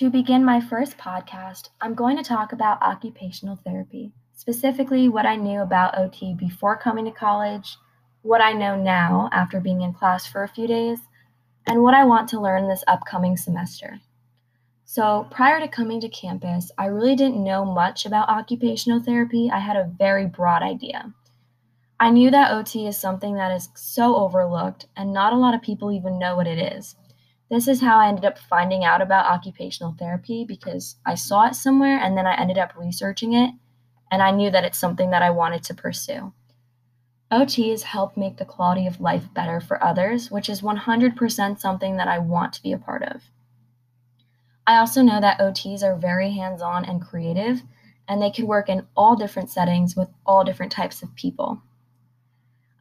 To begin my first podcast, I'm going to talk about occupational therapy, specifically what I knew about OT before coming to college, what I know now after being in class for a few days, and what I want to learn this upcoming semester. So, prior to coming to campus, I really didn't know much about occupational therapy. I had a very broad idea. I knew that OT is something that is so overlooked, and not a lot of people even know what it is. This is how I ended up finding out about occupational therapy because I saw it somewhere and then I ended up researching it, and I knew that it's something that I wanted to pursue. OTs help make the quality of life better for others, which is 100% something that I want to be a part of. I also know that OTs are very hands on and creative, and they can work in all different settings with all different types of people.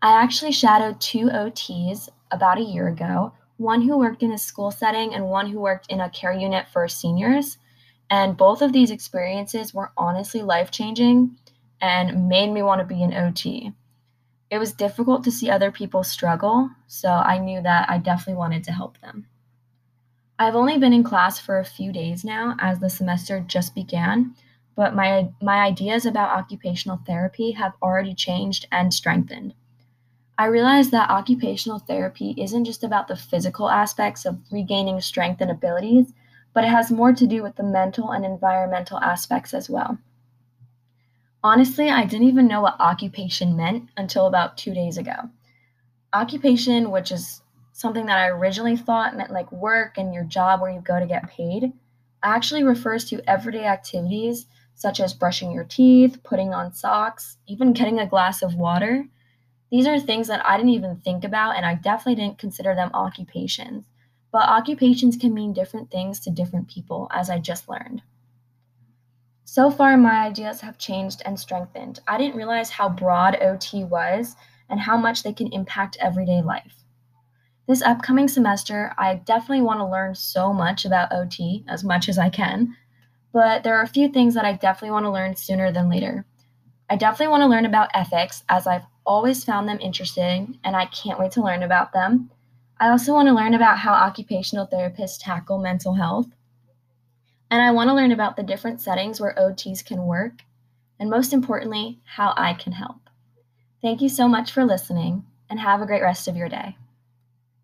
I actually shadowed two OTs about a year ago one who worked in a school setting and one who worked in a care unit for seniors. And both of these experiences were honestly life changing and made me want to be an OT. It was difficult to see other people struggle, so I knew that I definitely wanted to help them. I've only been in class for a few days now as the semester just began, but my, my ideas about occupational therapy have already changed and strengthened. I realized that occupational therapy isn't just about the physical aspects of regaining strength and abilities, but it has more to do with the mental and environmental aspects as well. Honestly, I didn't even know what occupation meant until about two days ago. Occupation, which is something that I originally thought meant like work and your job where you go to get paid, actually refers to everyday activities such as brushing your teeth, putting on socks, even getting a glass of water. These are things that I didn't even think about, and I definitely didn't consider them occupations. But occupations can mean different things to different people, as I just learned. So far, my ideas have changed and strengthened. I didn't realize how broad OT was and how much they can impact everyday life. This upcoming semester, I definitely want to learn so much about OT, as much as I can, but there are a few things that I definitely want to learn sooner than later. I definitely want to learn about ethics, as I've always found them interesting, and I can't wait to learn about them. I also want to learn about how occupational therapists tackle mental health. And I want to learn about the different settings where OTs can work, and most importantly, how I can help. Thank you so much for listening, and have a great rest of your day.